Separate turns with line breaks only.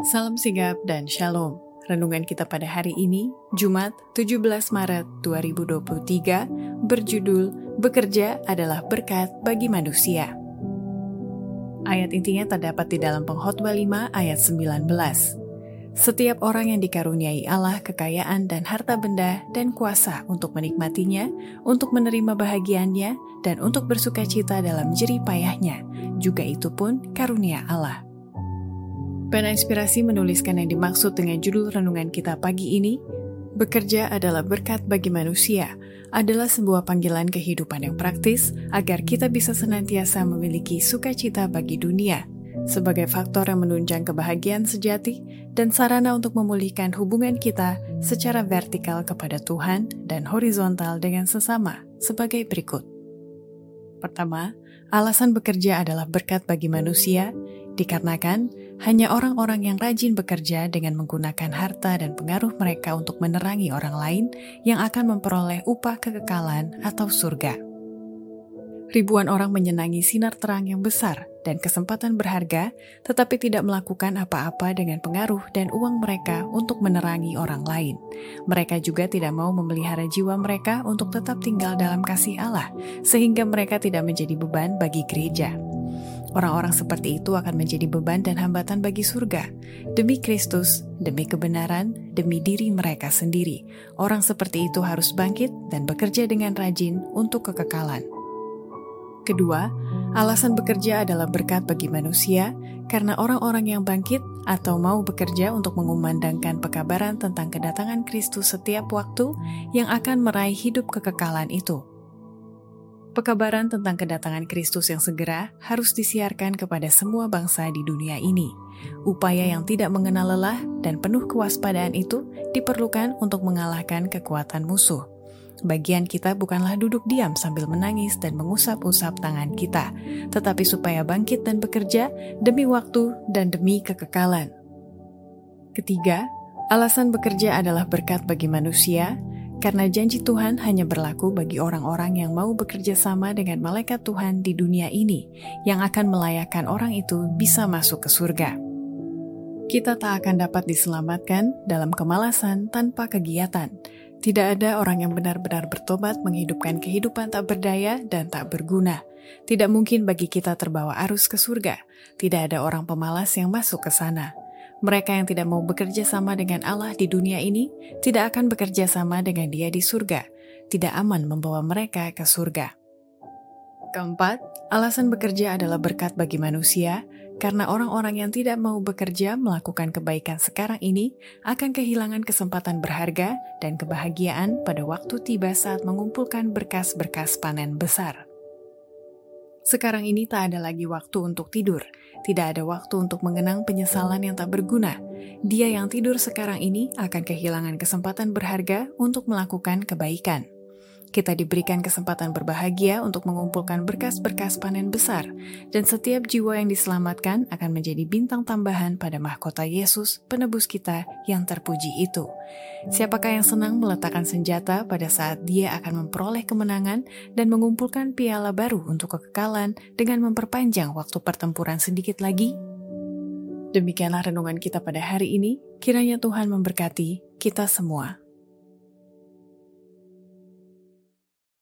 Salam sigap dan shalom. Renungan kita pada hari ini, Jumat 17 Maret 2023, berjudul Bekerja adalah berkat bagi manusia. Ayat intinya terdapat di dalam pengkhotbah 5 ayat 19. Setiap orang yang dikaruniai Allah kekayaan dan harta benda dan kuasa untuk menikmatinya, untuk menerima bahagiannya, dan untuk bersuka cita dalam jerih payahnya, juga itu pun karunia Allah. Pena Inspirasi menuliskan yang dimaksud dengan judul renungan kita pagi ini, Bekerja adalah berkat bagi manusia, adalah sebuah panggilan kehidupan yang praktis agar kita bisa senantiasa memiliki sukacita bagi dunia, sebagai faktor yang menunjang kebahagiaan sejati dan sarana untuk memulihkan hubungan kita secara vertikal kepada Tuhan dan horizontal dengan sesama, sebagai berikut. Pertama, alasan bekerja adalah berkat bagi manusia, dikarenakan hanya orang-orang yang rajin bekerja dengan menggunakan harta dan pengaruh mereka untuk menerangi orang lain yang akan memperoleh upah kekekalan atau surga. Ribuan orang menyenangi sinar terang yang besar dan kesempatan berharga, tetapi tidak melakukan apa-apa dengan pengaruh dan uang mereka untuk menerangi orang lain. Mereka juga tidak mau memelihara jiwa mereka untuk tetap tinggal dalam kasih Allah, sehingga mereka tidak menjadi beban bagi gereja. Orang-orang seperti itu akan menjadi beban dan hambatan bagi surga. Demi Kristus, demi kebenaran, demi diri mereka sendiri, orang seperti itu harus bangkit dan bekerja dengan rajin untuk kekekalan. Kedua, alasan bekerja adalah berkat bagi manusia karena orang-orang yang bangkit atau mau bekerja untuk mengumandangkan pekabaran tentang kedatangan Kristus setiap waktu yang akan meraih hidup kekekalan itu. Pekabaran tentang kedatangan Kristus yang segera harus disiarkan kepada semua bangsa di dunia ini. Upaya yang tidak mengenal lelah dan penuh kewaspadaan itu diperlukan untuk mengalahkan kekuatan musuh. Bagian kita bukanlah duduk diam sambil menangis dan mengusap-usap tangan kita, tetapi supaya bangkit dan bekerja demi waktu dan demi kekekalan. Ketiga, alasan bekerja adalah berkat bagi manusia karena janji Tuhan hanya berlaku bagi orang-orang yang mau bekerja sama dengan malaikat Tuhan di dunia ini, yang akan melayakkan orang itu bisa masuk ke surga. Kita tak akan dapat diselamatkan dalam kemalasan tanpa kegiatan. Tidak ada orang yang benar-benar bertobat menghidupkan kehidupan tak berdaya dan tak berguna. Tidak mungkin bagi kita terbawa arus ke surga. Tidak ada orang pemalas yang masuk ke sana. Mereka yang tidak mau bekerja sama dengan Allah di dunia ini tidak akan bekerja sama dengan Dia di surga. Tidak aman membawa mereka ke surga. Keempat, alasan bekerja adalah berkat bagi manusia karena orang-orang yang tidak mau bekerja melakukan kebaikan sekarang ini akan kehilangan kesempatan berharga dan kebahagiaan pada waktu tiba saat mengumpulkan berkas-berkas panen besar. Sekarang ini tak ada lagi waktu untuk tidur, tidak ada waktu untuk mengenang penyesalan yang tak berguna. Dia yang tidur sekarang ini akan kehilangan kesempatan berharga untuk melakukan kebaikan kita diberikan kesempatan berbahagia untuk mengumpulkan berkas-berkas panen besar, dan setiap jiwa yang diselamatkan akan menjadi bintang tambahan pada mahkota Yesus, penebus kita yang terpuji itu. Siapakah yang senang meletakkan senjata pada saat dia akan memperoleh kemenangan dan mengumpulkan piala baru untuk kekekalan dengan memperpanjang waktu pertempuran sedikit lagi? Demikianlah renungan kita pada hari ini. Kiranya Tuhan memberkati kita semua.